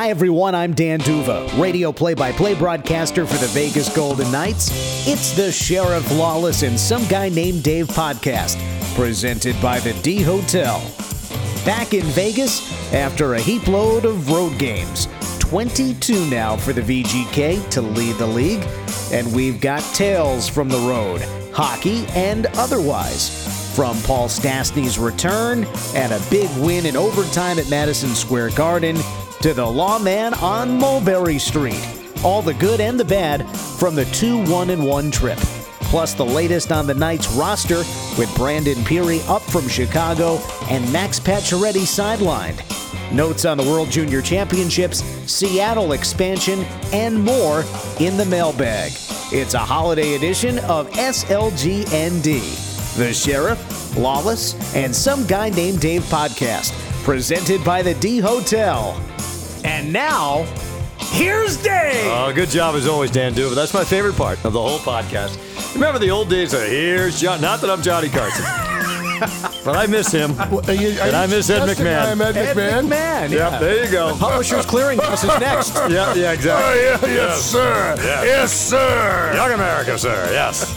Hi, everyone. I'm Dan D'Uva, radio play by play broadcaster for the Vegas Golden Knights. It's the Sheriff Lawless and Some Guy Named Dave podcast, presented by the D Hotel. Back in Vegas after a heap load of road games. 22 now for the VGK to lead the league. And we've got tales from the road, hockey and otherwise. From Paul Stastny's return and a big win in overtime at Madison Square Garden to the lawman on Mulberry Street. All the good and the bad from the 2 1 and 1 trip. Plus, the latest on the Knights roster with Brandon Pirri up from Chicago and Max Pacioretty sidelined. Notes on the World Junior Championships, Seattle expansion, and more in the mailbag. It's a holiday edition of SLGND. The Sheriff, Lawless, and Some Guy Named Dave podcast, presented by the D Hotel. And now, here's Dave. Uh, good job as always, Dan D'Uva. That's my favorite part of the whole podcast. Remember the old days of here's John. Not that I'm Johnny Carson, but I miss him. Are you, are And I miss Ed McMahon. I'm Ed Ed McMahon. McMahon. Yeah, there you go. Publishers Clearinghouse is next. Yeah, yeah, Oh, exactly. yeah, yes, sir. Yes, sir. Young America, sir. Yes.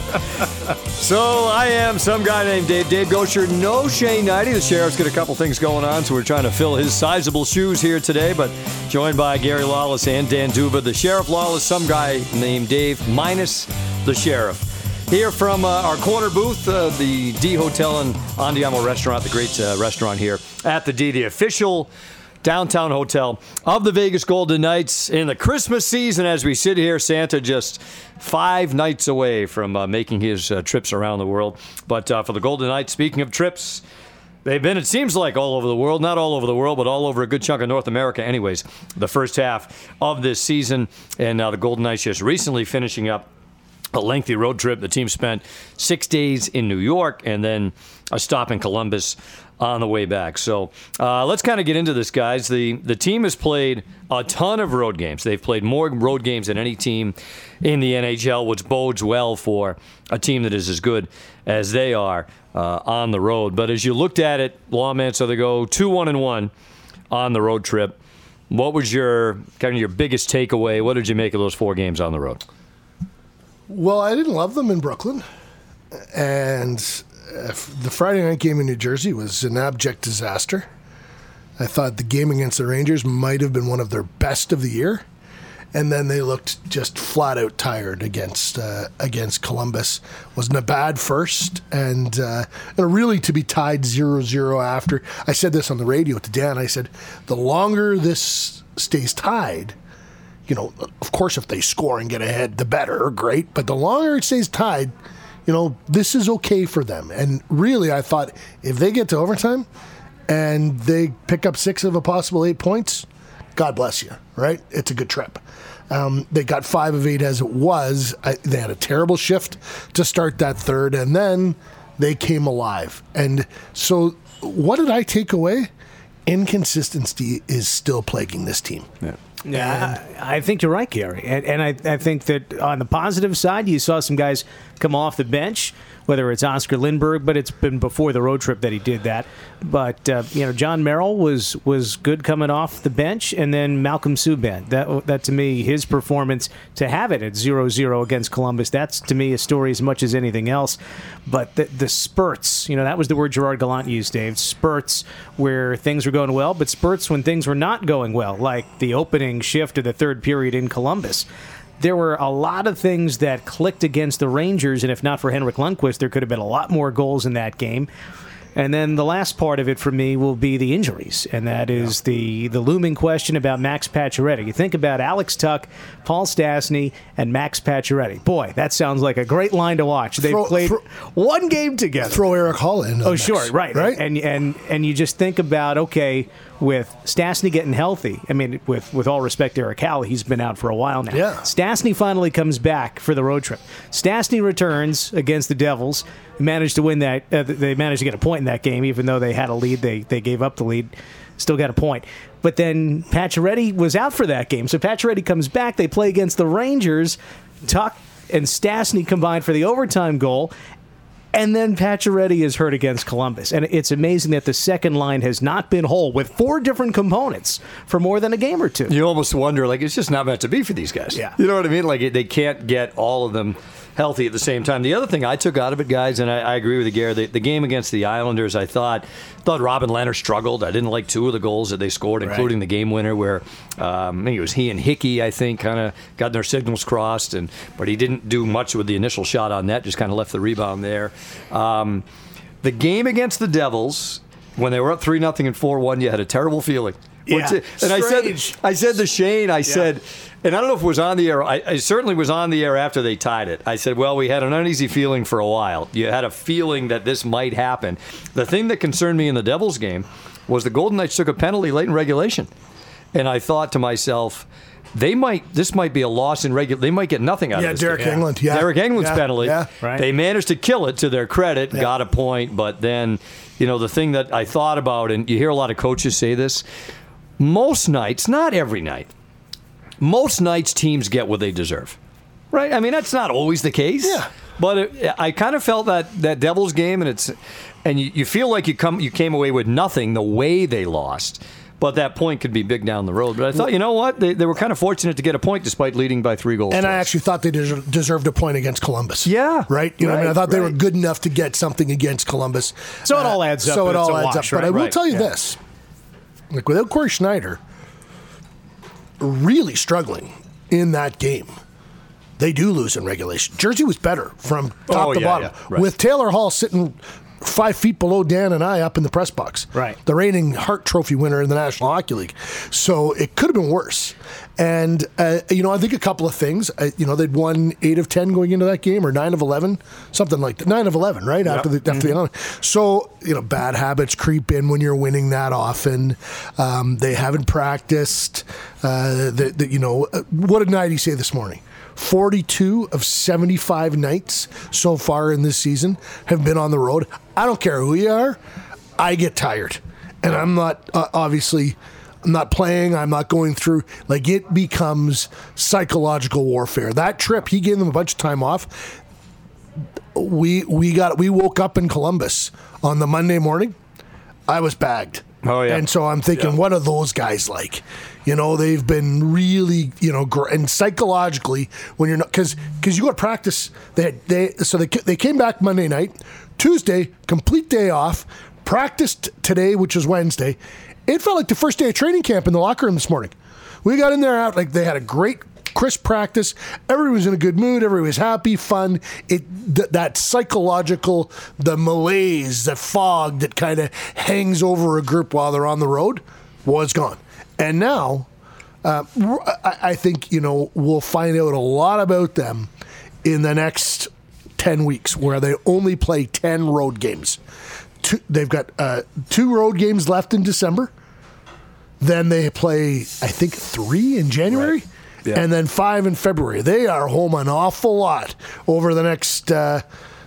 so I am some guy named Dave. Dave Goucher. No Shane Hnidy. The sheriff's got a couple things going on, so we're trying to fill his sizable shoes here today. But joined by Gary Lawless and Dan D'Uva. The sheriff Lawless. Some guy named Dave minus the sheriff. Here from uh, our corner booth, uh, the D Hotel and Andiamo Restaurant, the great uh, restaurant here at the D, the official downtown hotel of the Vegas Golden Knights in the Christmas season. As we sit here, Santa just five nights away from uh, making his uh, trips around the world. But uh, for the Golden Knights, speaking of trips, They've been, it seems like, all over the world. Not all over the world, but all over a good chunk of North America, anyways, the first half of this season. And now the Golden Knights just recently finishing up a lengthy road trip. The team spent six days in New York and then a stop in Columbus on the way back. So uh, let's kind of get into this, guys. The the team has played a ton of road games. They've played more road games than any team in the NHL, which bodes well for a team that is as good as they are uh, on the road. But as you looked at it, Lawman, so they go two one and one on the road trip. What was your kind of your biggest takeaway? What did you make of those four games on the road? Well, I didn't love them in Brooklyn, and uh, the Friday night game in New Jersey was an abject disaster. I thought the game against the Rangers might have been one of their best of the year, and then they looked just flat out tired against uh, against Columbus. Wasn't a bad first, and uh, and really to be tied 0-0 after. I said this on the radio to Dan. I said the longer this stays tied you know, of course, if they score and get ahead, the better, great. But the longer it stays tied, you know, this is okay for them. And really, I thought if they get to overtime and they pick up six of a possible eight points, God bless you, right? It's a good trip. Um, they got five of eight as it was. I, they had a terrible shift to start that third, and then they came alive. And so, what did I take away? Inconsistency is still plaguing this team. Yeah, I I think you're right, Gary. And, and I, I think that on the positive side, you saw some guys come off the bench, whether it's Oscar Lindberg, but it's been before the road trip that he did that. But uh, you know, Jon Merrill was was good coming off the bench, and then Malcolm Subban. That that to me, his performance to have it at 0-0 against Columbus. That's to me a story as much as anything else. But the, the spurts, you know, that was the word Gerard Gallant used, Dave. Spurts where things were going well, but spurts when things were not going well, like the opening shift of the third period in Columbus there were a lot of things that clicked against the Rangers, and if not for Henrik Lundqvist, there could have been a lot more goals in that game. And then the last part of it for me will be the injuries, and that is the the looming question about Max Pacioretty. You think about Alex Tuch, Paul Stastny, and Max Pacioretty. Boy, that sounds like a great line to watch. They've Throw- played throw- one game together. Throw Erik Haula in. Oh, next, sure, right, right. and and and you just think about okay, with Stastny getting healthy. I mean, with with all respect to Erik Haula, he's been out for a while now. Yeah. Stastny finally comes back for the road trip. Stastny returns against the Devils. Managed to win that. Uh, they managed to get a point in that game, even though they had a lead. They they gave up the lead. Still got a point. But then Pacioretty was out for that game, so Pacioretty comes back. They play against the Rangers. Tuch and Stastny combined for the overtime goal. And then Pacioretty is hurt against Columbus. And it's amazing that the second line has not been whole with four different components for more than a game or two. You almost wonder, like, it's just not meant to be for these guys. Yeah. You know what I mean? Like, they can't get all of them healthy at the same time. The other thing I took out of it, guys, and I, I agree with you, Gary, the, the, game against the Islanders, I thought thought Robin Lehner struggled. I didn't like two of the goals that they scored, including right. the game winner, where um, I think it was he and Hickey, I think, kind of got their signals crossed, and but he didn't do much with the initial shot on net, just kind of left the rebound there. Um, the game against the Devils, when they were up three nothing and four one, you had a terrible feeling. Yeah, and. I said, I said to Shane, I yeah. said and I don't know if it was on the air. I, I, certainly was on the air after they tied it. I said, well, we had an uneasy feeling for a while. You had a feeling that this might happen. The thing that concerned me in the Devils game was the Golden Knights took a penalty late in regulation. And I thought to myself, they might this might be a loss in regular they might get nothing out yeah, of this. Yeah, Deryk game. Engelland, yeah. Deryk Engelland's yeah, penalty. Yeah, right. They managed to kill it to their credit, yeah. got a point, but then, you know, the thing that I thought about and you hear a lot of coaches say this, most nights, not every night, most nights teams get what they deserve. Right? I mean, that's not always the case. Yeah. But it, I kind of felt that that Devils game, and it's and you, you feel like you come you came away with nothing the way they lost. But that point could be big down the road. But I thought, you know what? They, they were kind of fortunate to get a point despite leading by three goals. And twice. I actually thought they deserved a point against Columbus. Yeah. Right? You know, right, I mean, I thought right. they were good enough to get something against Columbus. So it all adds up. So it all wash, adds up. Right? But I will right. tell you yeah. this like, without Cory Schneider really struggling in that game. They do lose in regulation. Jersey was better from oh, top Oh, to yeah, bottom. yeah, right. With Taylor Hall sitting five feet below Dan and I up in the press box. Right. The reigning Hart Trophy winner in the National Hockey League. So it could have been worse. And, uh, you know, I think a couple of things. Uh, you know, they'd won 8 of 10 going into that game or 9 of 11, something like that. 9 of 11, right? After the, after Mm-hmm. the So, you know, bad habits creep in when you're winning that often. Um, they haven't practiced. Uh, the, the, you know, uh, what did Hnidy say this morning? 42 of 75 nights so far in this season have been on the road. I don't care who you are, I get tired. And I'm not, uh, obviously, I'm not playing, I'm not going through. Like, it becomes psychological warfare. That trip, he gave them a bunch of time off. We, we got, we woke up in Columbus on the Monday morning. I was bagged. Oh, yeah. And so I'm thinking, Yeah. what are those guys like? You know, they've been really, you know, gr- and psychologically, when you're not, because because you go to practice, they they so they they came back Monday night, Tuesday, complete day off, practiced today, which was Wednesday. It felt like the first day of training camp in the locker room this morning. We got in there out like they had a great crisp practice. Everyone was in a good mood. Everyone was happy, fun. It th- that psychological, the malaise, the fog that kind of hangs over a group while they're on the road was gone. And now, uh, I, I think you know we'll find out a lot about them in the next ten weeks, where they only play ten road games. Two, they've got uh, two road games left in December. Then they play, I think, three in January, Right. Yeah. and then five in February. They are home an awful lot over the next uh,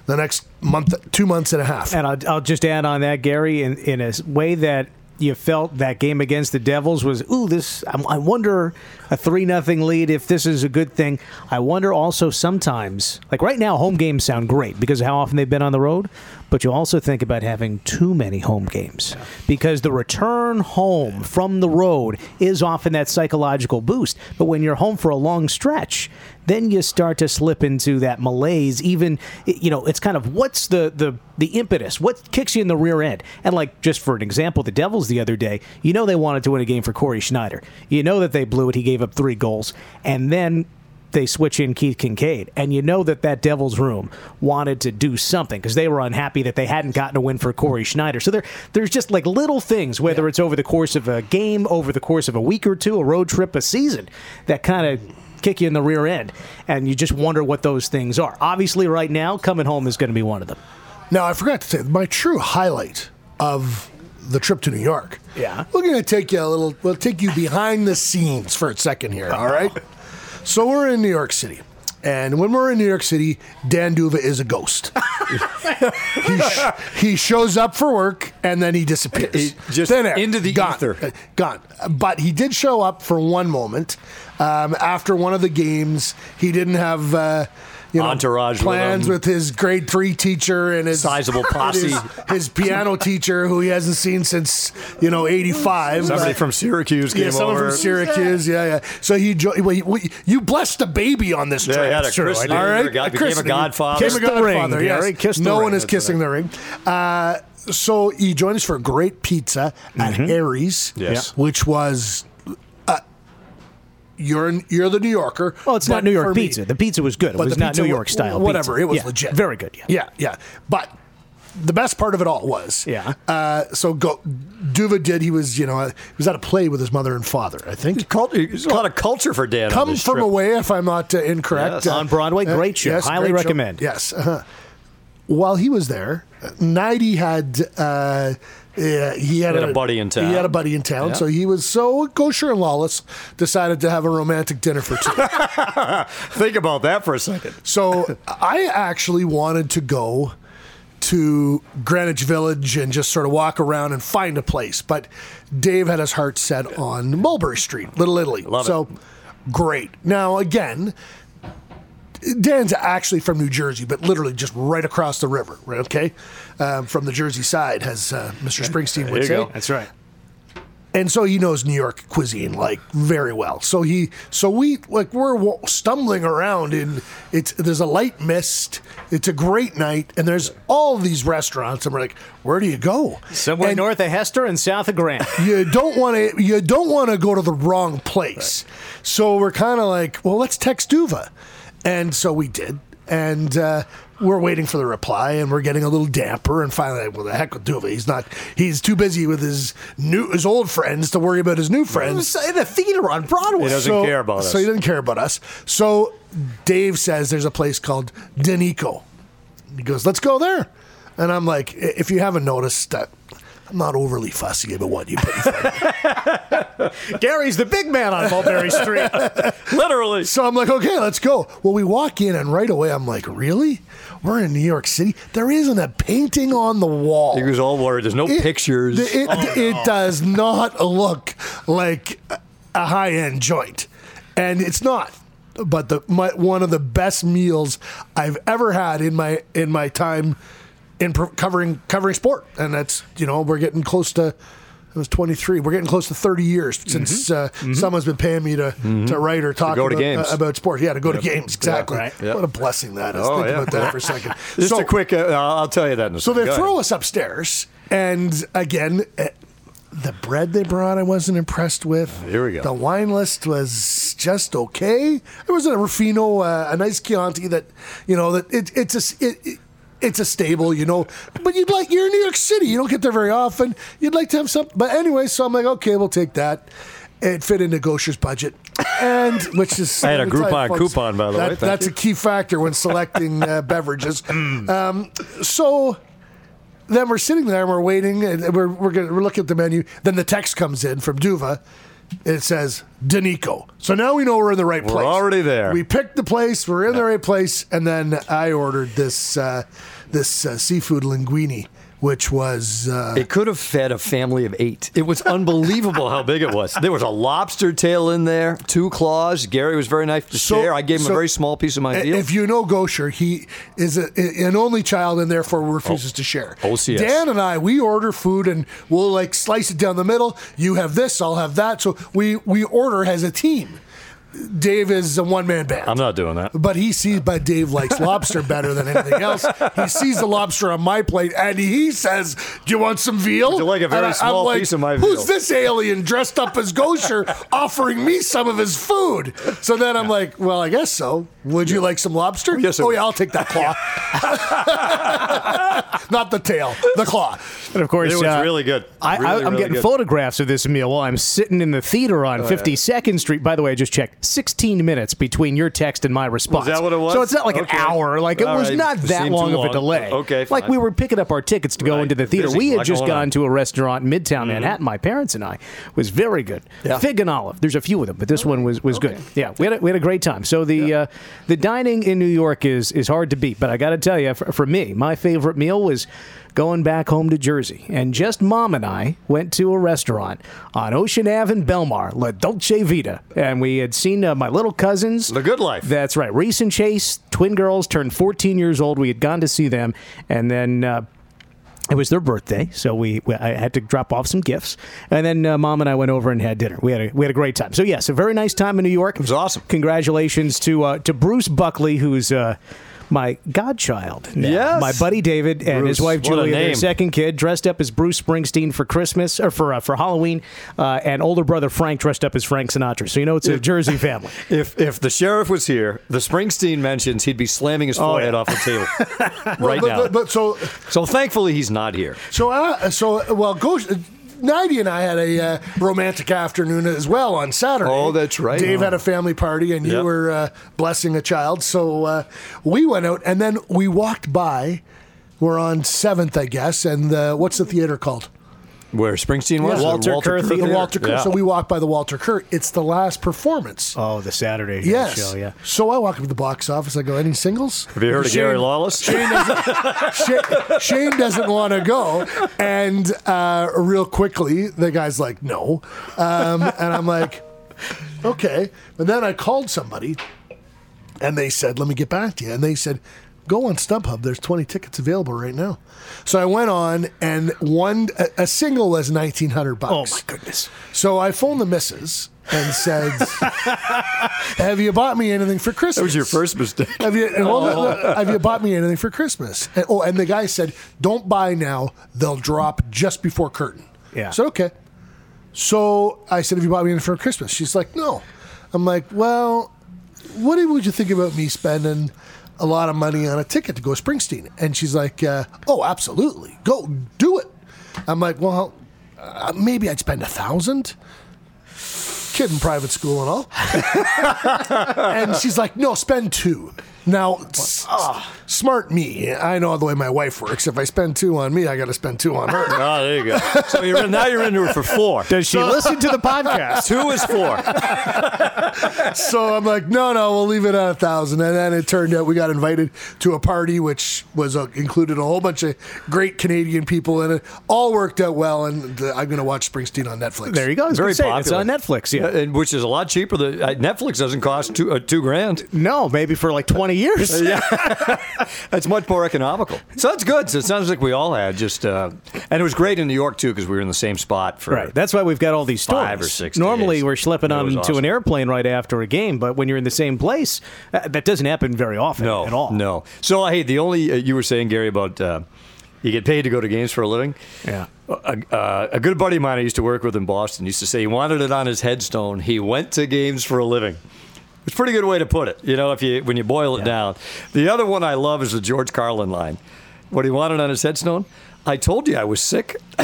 the next month, two months and a half. And I'll, I'll just add on that, Gary, in, in a way that you felt that game against the Devils was, ooh, this. I, I wonder a three nothing lead if this is a good thing. I wonder also sometimes, like right now, home games sound great because of how often they've been on the road. But you also think about having too many home games because the return home from the road is often that psychological boost. But when you're home for a long stretch, then you start to slip into that malaise. Even you know, it's kind of what's the the the impetus? What kicks you in the rear end? And like just for an example, the Devils the other day, you know they wanted to win a game for Cory Schneider. You know that they blew it. He gave up three goals, and then they switch in Keith Kinkaid, and you know that that Devils room wanted to do something because they were unhappy that they hadn't gotten a win for Cory Schneider. So there, there's just like little things, whether it's over the course of a game, over the course of a week or two, a road trip, a season, that kind of kick you in the rear end, and you just wonder what those things are. Obviously, right now, coming home is going to be one of them. Now, I forgot to say, my true highlight of the trip to New York. Yeah. We're going to take you a little, we'll take you behind the scenes for a second here, all right? So we're in New York City. And when we're in New York City, Dan D'Uva is a ghost. he, sh- he shows up for work and then he disappears. He just Thin air. into the gone. ether. Uh, Gone. But he did show up for one moment um, after one of the games. He didn't have. Uh, you know Entourage with plans him. with, his grade three teacher and his Sizable posse. his, his piano teacher who he hasn't seen since you know eighty five. Somebody from Syracuse came yeah, someone over. from Syracuse. Yeah, yeah. So he jo- well, you, you blessed a baby on this Yeah, trip. he had a True. christening, All right, got- became a christening. godfather. Became a Kiss the ring, godfather. yes. Gary, kiss the no ring. one is That's kissing the ring. Uh, so he joined us for a great pizza at Harry's, Mm-hmm. Yes. which was. Uh, You're in, you're the New Yorker. Well, it's not New York for me- pizza. The pizza was good. It was not New York style. Whatever, pizza. it was Yeah, legit. Very good. Yeah. Yeah, yeah. But the best part of it all was, Yeah. Uh, so go, D'Uva did. He was, you know, he was at a play with his mother and father. I think. Cult- There's a lot of culture for Dan. on Come this from trip. away, if I'm not uh, incorrect. Yes. Uh, On Broadway, great show. Highly great show. recommend. Yes. uh While he was there, Hnidy had. Yeah, he had, He had a buddy in town. He had a buddy in town, Yeah. so he was so Goucher and Lawless decided to have a romantic dinner for two. Think about that for a second. So I actually wanted to go to Greenwich Village and just sort of walk around and find a place, but Dave had his heart set on Mulberry Street, Little Italy. Love it. so great. Now again, Dan's actually from New Jersey, but literally just right across the river. Right? Okay, um, from the Jersey side, as uh, Mr. Springsteen would you say go. That's right. and so he knows New York cuisine like very well. So he, so we like we're stumbling around in it's there's a light mist. It's a great night, and there's all these restaurants, and we're like, where do you go? Somewhere And north of Hester and south of Grand. You don't want to. You don't want to go to the wrong place. So we're kind of like, well, let's text D'Uva, and so we did, and. uh we're waiting for the reply, and we're getting a little damper. And finally, well, the heck with D'Uva. He's not. He's too busy with his new, his old friends to worry about his new friends. in a theater on Broadway. He doesn't care about us. So he doesn't care about us. So Dave says there's a place called Da Nico. He goes, let's go there. And I'm like, if you haven't noticed that. I'm not overly fussy about what you put in front of me. Gary's the big man on Mulberry Street. Literally. So I'm like, okay, let's go. Well, we walk in, and right away, I'm like, really? We're in New York City. There isn't a painting on the wall. He was all worried. There's no It- pictures. It, oh, it does not look like a high end joint, and it's not. But the my, one of the best meals I've ever had in my in my time in pro- covering covering sport, and that's you know we're getting close to. I was 23. We're getting close to 30 years since uh, someone's been paying me to, to write or talk Mm-hmm. to about, uh, about sports. Yeah, to go to games. Exactly. right. Yep. What a blessing that is. Oh, Think yeah. about that for a second. Just So- a quick. Uh, I'll tell you that in a so they Go throw ahead. us upstairs, and again, eh, the bread they brought, I wasn't impressed with. Here we go. The wine list was just okay. There was a Ruffino, uh, a nice Chianti that, you know, that it, it's a, It, it, it's a stable, you know, but you'd like you're in New York City. You don't get there very often. You'd like to have some, but anyway. So I'm like, okay, we'll take that. It fit into Goucher's budget, and which is I had a let me tell you, Groupon folks, coupon, by the way. that- Thank that's you. a key factor when selecting uh, beverages. Um, so then we're sitting there and we're waiting and we're we're, gonna, we're looking at the menu. Then the text comes in from D'Uva. It says Da Nico. So now we know we're in the right place. We're already there. We picked the place. We're in the right place. And then I ordered this uh, this uh, seafood linguine, which was uh, It could have fed a family of eight. It was unbelievable how big it was. There was a lobster tail in there, two claws. Gary was very nice to So- share. I gave him so- a very small piece of my deal. If you know Goucher, he is a, an only child and therefore refuses to share. OCS. Dan and I, we order food and we'll like slice it down the middle. You have this, I'll have that. So we we order as a team. Dave is a one man band. I'm not doing that. But he sees, but Dave likes lobster better than anything else. He sees the lobster on my plate and he says, "Do you want some veal?" Would you like a very And I- I'm small like, piece of my Who's this alien dressed up as Goucher offering me some of his food? So then I'm like, "Well, I guess so. Would you like some lobster?" Yes, I Oh yeah, I'll take that claw. Not the tail, the claw. And of course, It was uh, really good. I, Really, I, I'm really getting good. photographs of this meal while I'm sitting in the theater on 52nd Street. By the way, I just checked 16 minutes between your text and my response. that what it was? So it's not like Okay. an hour. Like it All was right. not that Seemed long of a delay. Okay, Like we were picking up our tickets to go Right. into the theater. Busy. We had Lot just gone on. to a restaurant in Midtown Manhattan. My parents and I It was very good. Yeah. Fig and olive. There's a few of them, but this one was was good. Yeah, we had a, we had a great time. So the uh, the dining in New York is is hard to beat. But I got to tell you, for, for me, my favorite meal was going back home to Jersey. And just mom and I went to a restaurant on Ocean Ave in Belmar, La Dolce Vita, and we had seen uh, my little cousins. The good life. That's right. Reese and Chase, twin girls, turned 14 years old. We had gone to see them, and then. Uh, it was their birthday, so we, we, I had to drop off some gifts, and then uh, mom and I went over and had dinner. We had a we had a great time. So yes, a very nice time in New York. It was awesome. Congratulations to uh, to Bruce Buckley, who's. Uh, my godchild. now. Yes. My buddy David and Bruce, his wife what Julia, their second kid, dressed up as Bruce Springsteen for Christmas or for uh, for Halloween, uh, and older brother Frank dressed up as Frank Sinatra. So you know it's a Jersey family. If if the sheriff was here, the Springsteen mentions he'd be slamming his forehead yeah. off the table right but, now. But, but so so thankfully he's not here. so uh, so well, go. Hnidy and I had a uh, romantic afternoon as well on Saturday. Oh, that's right. Dave Oh. had a family party, and you were uh, blessing a child. So uh, we went out, and then we walked by. We're on Seventh, I guess, and uh, what's the theater called? Where Springsteen was? Yeah. Walter Kerr The Walter Kerr. Yeah. So we walked by the Walter Kerr. It's the last performance. Oh, the Saturday Yes. show, yeah. So I walk up to the box office. I go, any singles? Have you heard of Gary Lawless? Shane doesn't, Shane, Shane doesn't want to go. And uh, real quickly, the guy's like, no. Um, and I'm like, okay. But then I called somebody and they said, let me get back to you. And they said, go on StubHub. There's 20 tickets available right now. So I went on and one, a, a single was 1900 bucks. Oh my goodness. So I phoned the missus and said, "Have you bought me anything for Christmas?" That was your first mistake. Have you, and oh. hold have you bought me anything for Christmas? And, oh, and the guy said, "Don't buy now; they'll drop just before curtain." Yeah. So okay. So I said, "Have you bought me anything for Christmas?" She's like, "No." I'm like, "Well, what would you think about me spending a lot of money on a ticket to go Springsteen?" And she's like, uh, "Oh, absolutely, go do it." I'm like, "Well, uh, maybe I'd spend a thousand kid in private school and all. and she's like, no, spend two. Now, s- smart me. I know the way my wife works. If I spend two on me, I got to spend two on her. Oh, there you go. So you're in, now you're into it for four. Does she listen to the podcast? Two is four. so I'm like, no, no, we'll leave it at a thousand. And then it turned out we got invited to a party which was uh, included a whole bunch of great Canadian people in it. All worked out well, and uh, I'm going to watch Springsteen on Netflix. There you go. I was Very gonna say, popular. It's on Netflix. Yeah. And which is a lot cheaper. Than, uh, Netflix doesn't cost two, uh, two grand. No, maybe for like 20 years. Yeah, that's much more economical. So that's good. So it sounds like we all had just, uh, and it was great in New York too because we were in the same spot for Right. That's why we've got all these stories. Five or six Normally, days. we're schlepping That was onto an airplane right after a game, but when you're in the same place, uh, that doesn't happen very often no at all. No. So hey, the only uh, you were saying Gary about uh, you get paid to go to games for a living. Yeah. A, uh, a good buddy of mine I used to work with in Boston used to say he wanted it on his headstone. He went to games for a living. It's a pretty good way to put it, you know, if you when you boil it down. The other one I love is the George Carlin line. What he wanted on his headstone? I told you I was sick,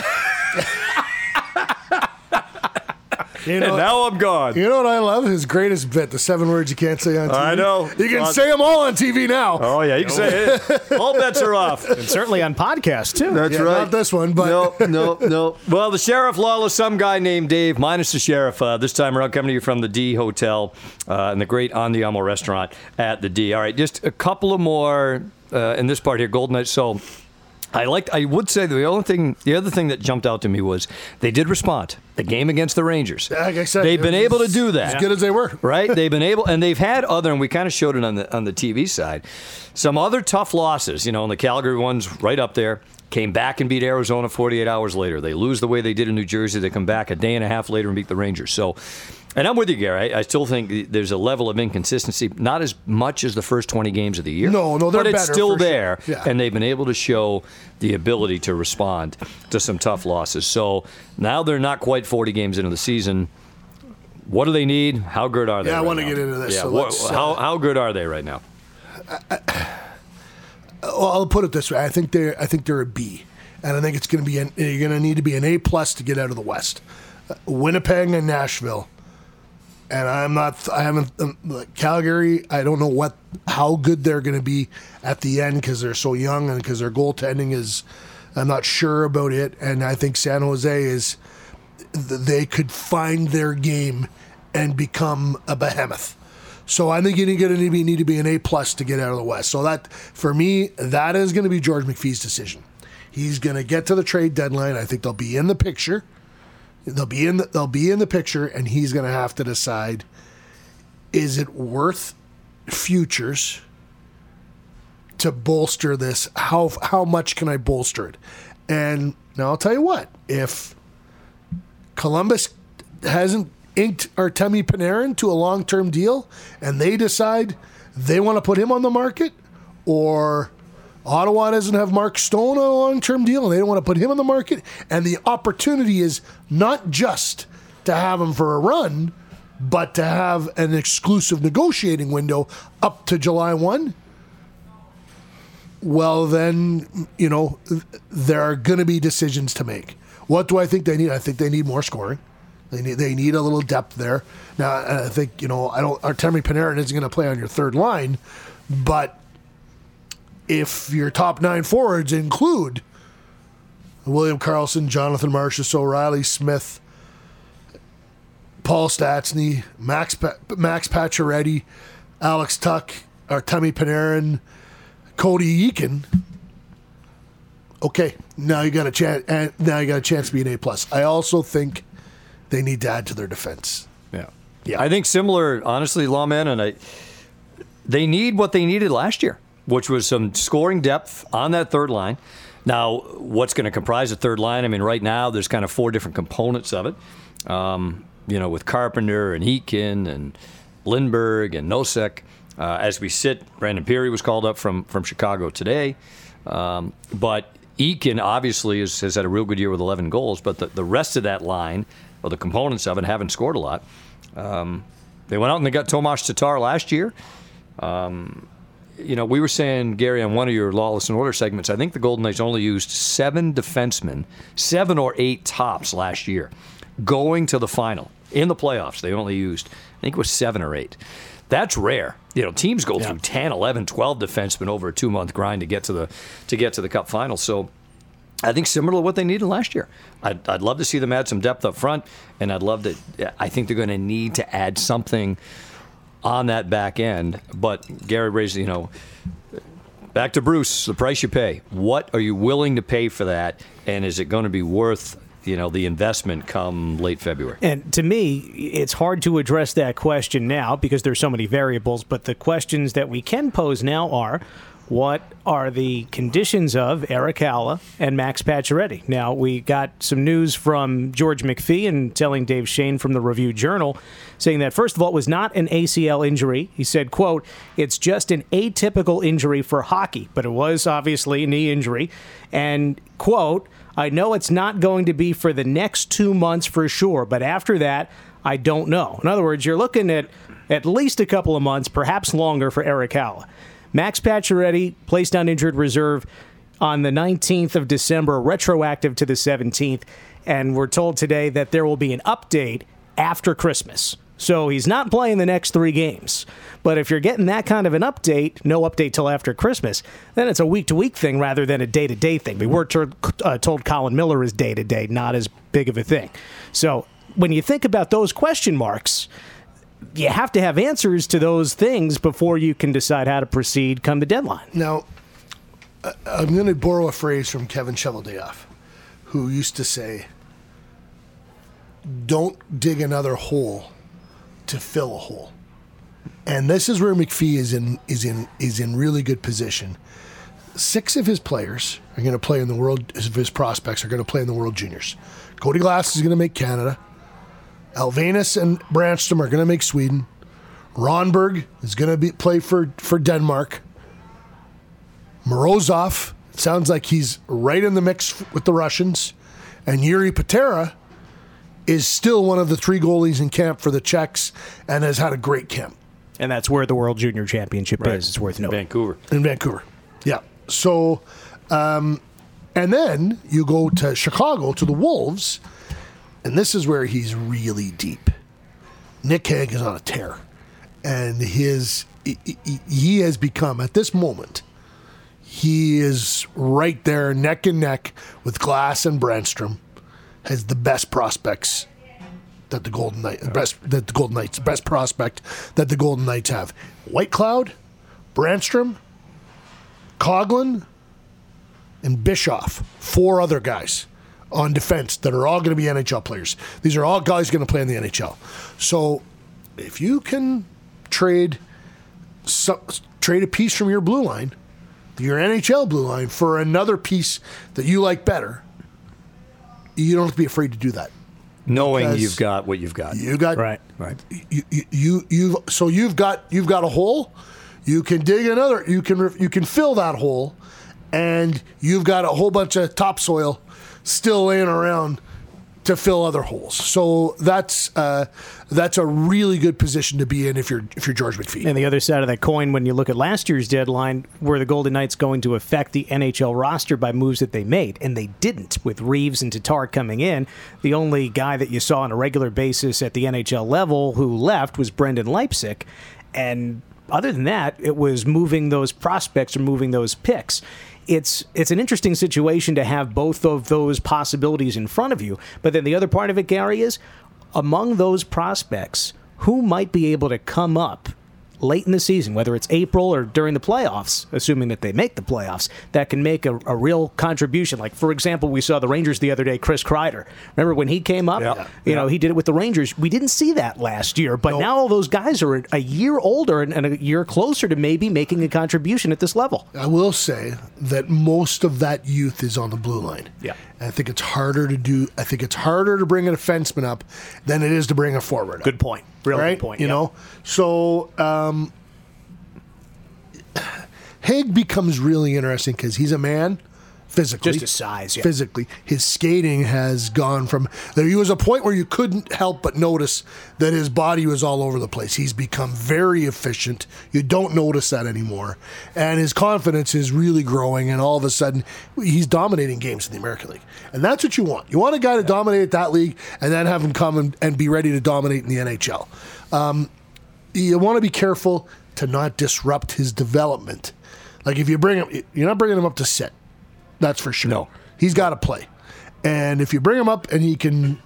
You and know, now I'm gone. you know what I love? His greatest bit, the seven words you can't say on TV. I know. You can say them all on TV now. Oh yeah, you can say it. All bets are off. And certainly on podcast too. That's Yeah, right. not this one, but- no, no, no. Well, the sheriff, lawless, some guy named Dave, minus the sheriff. Uh, this time around, coming to you from the D Hotel uh, and the great Andiamo restaurant at the D. All right, just a couple of more uh, in this part here, Golden Knights. So. I liked. I would say the only thing, the other thing that jumped out to me was they did respond. The game against the Rangers. Like I said, they've been able to do that As good as they were. right? They've been able, and they've had other, and we kind of showed it on the on the TV side, some other tough losses. You know, and the Calgary one's right up there. Came back and beat Arizona 48 hours later. They lose the way they did in New Jersey. They come back a day and a half later and beat the Rangers. So, and I'm with you, Gary. I, I still think there's a level of inconsistency, not as much as the first 20 games of the year. No, no, they're but it's still for sure. there, Yeah. and they've been able to show the ability to respond to some tough losses. So now they're not quite 40 games into the season. What do they need? How good are they? Yeah, I right wanna get into this, Yeah, so what- uh, how how good are they right now? Well, I'll put it this way: I think they're I think they're a B, and I think it's going to be an, you're going to need to be an A plus to get out of the West. Uh, Winnipeg and Nashville, and I'm not I haven't um, Calgary. I don't know what how good they're going to be at the end because they're so young and because their goaltending is. I'm not sure about it, and I think San Jose is. They could find their game and become a behemoth. So I think you're going to need, need to be an A plus to get out of the West. So that for me, that is going to be George McPhee's decision. He's going to get to the trade deadline. I think they'll be in the picture. They'll be in the, they'll be in the picture, and he's going to have to decide: is it worth futures to bolster this? How how much can I bolster it? And now I'll tell you what: if Columbus hasn't inked Artemi Panarin to a long term deal, and they decide they want to put him on the market, or Ottawa doesn't have Mark Stone on a long term deal and they don't want to put him on the market. And the opportunity is not just to have him for a run, but to have an exclusive negotiating window up to July 1. Well, then, you know, there are going to be decisions to make. What do I think they need? I think they need more scoring. They need they need a little depth there. Now, I think you know I don't. Artemi Panarin isn't going to play on your third line, but if your top nine forwards include William Karlsson, Jonathan Marchessault, O'Reilly Smith, Paul Stastny, Max pa- Max Pacioretty, Alex Tuch, Artemi Panarin, Cody Eakin. Okay, now you got a chance. Now you got a chance to be an A plus. I also think they need to add to their defense. Yeah, yeah. I think similar, honestly, Lawman, and I. They need what they needed last year which was some scoring depth on that third line. Now, what's going to comprise the third line? I mean, right now there's kind of four different components of it. Um, you know, with Carpenter and Eakin and Lindberg and Nosek. Uh, as we sit, Brandon Pirri was called up from from Chicago today. Um, but Eakin obviously is, has had a real good year with 11 goals, but the, the rest of that line, or the components of it, haven't scored a lot. Um, they went out and they got Tomas Tatar last year. Um, you know, we were saying, Gary, on one of your Lawless and Order segments, I think the Golden Knights only used seven defensemen, seven or eight tops last year, going to the final. In the playoffs, they only used, I think it was seven or eight. That's rare. You know, teams go yeah. through 10, 11, 12 defensemen over a two month grind to get to the to get to the cup final. So I think similar to what they needed last year. I'd, I'd love to see them add some depth up front, and I'd love to. I think they're going to need to add something on that back end. But Gary raised, you know, back to Bruce, the price you pay. What are you willing to pay for that? And is it going to be worth you know the investment come late February. And to me, it's hard to address that question now because there's so many variables. But the questions that we can pose now are: what are the conditions of Erik Haula and Max Pacioretty? Now, we got some news from George McPhee and telling Dave Schoen from the Review Journal, saying that first of all, it was not an ACL injury. He said, quote, it's just an atypical injury for hockey, but it was obviously a knee injury. And, quote, I know it's not going to be for the next two months for sure, but after that, I don't know. In other words, you're looking at at least a couple of months, perhaps longer for Erik Haula. Max Pacioretty placed on injured reserve on the 19th of December, retroactive to the 17th, and we're told today that there will be an update after Christmas. So he's not playing the next three games. But if you're getting that kind of an update, no update till after Christmas, then it's a week to week thing rather than a day to day thing. We were uh, told Colin Miller is day to day, not as big of a thing. So when you think about those question marks, you have to have answers to those things before you can decide how to proceed come the deadline. Now, I'm going to borrow a phrase from Kevin Cheveldayoff, who used to say, "Don't dig another hole to fill a hole." And this is where McPhee is in is in is in really good position. Six of his players are going to play in the world. His prospects are going to play in the World Juniors. Cody Glass is going to make Canada. Elvenes and Brännström are going to make Sweden. Rondbjerg is going to be play for, for Denmark. Morozov sounds like he's right in the mix with the Russians. And Jiri Patera is still one of the three goalies in camp for the Czechs and has had a great camp. And that's where the World Junior Championship right. is. It's worth noting. Vancouver. In Vancouver. Yeah. So, um, and then you go to Chicago to the Wolves and this is where he's really deep. Nick Hague is on a tear, and his he has become at this moment. He is right there, neck and neck with Glass and Brännström, has the best prospects that the Golden Knights, best that the Golden Knights, best prospect that the Golden Knights have. Whitecloud, Brännström, Coghlan, and Bischoff, four other guys on defense that are all going to be NHL players. These are all guys going to play in the NHL. So if you can trade so, trade a piece from your blue line, your NHL blue line, for another piece that you like better, you don't have to be afraid to do that. Knowing Because you've got what you've got. You got Right. right. you, you you you've so you've got you've got a hole. You can dig another. You can you can fill that hole, and you've got a whole bunch of topsoil still laying around to fill other holes. So that's uh, that's a really good position to be in if you're if you're George McPhee. And the other side of that coin, when you look at last year's deadline, were the Golden Knights going to affect the NHL roster by moves that they made? And they didn't, with Reaves and Tatar coming in. The only guy that you saw on a regular basis at the NHL level who left was Brendan Leipsic. And other than that, it was moving those prospects or moving those picks. It's it's an interesting situation to have both of those possibilities in front of you. But then the other part of it, Gary, is among those prospects, who might be able to come up late in the season, whether it's April or during the playoffs, assuming that they make the playoffs, that can make a, a real contribution. Like, for example, we saw the Rangers the other day, Chris Kreider. Remember when he came up? Yeah. You know, he did it with the Rangers. We didn't see that last year, but now all those guys are a, year older and, and a year closer to maybe making a contribution at this level. I will say that most of that youth is on the blue line. Yeah. And I think it's harder to do. I think it's harder to bring a defenseman up than it is to bring a forward. up. Good point. Real right? point. You yeah. know, so um, Hague becomes really interesting because he's a man physically. Just his size, yeah. Physically, his skating has gone from there. He was a point where you couldn't help but notice that his body was all over the place. He's become very efficient. You don't notice that anymore, and his confidence is really growing. And all of a sudden, he's dominating games in the American League, and that's what you want. You want a guy to dominate that league, and then have him come and, and be ready to dominate in the NHL um, you want to be careful to not disrupt his development. Like if you bring him, you're not bringing him up to sit. That's for sure. No. he's got to play. And if you bring him up and he can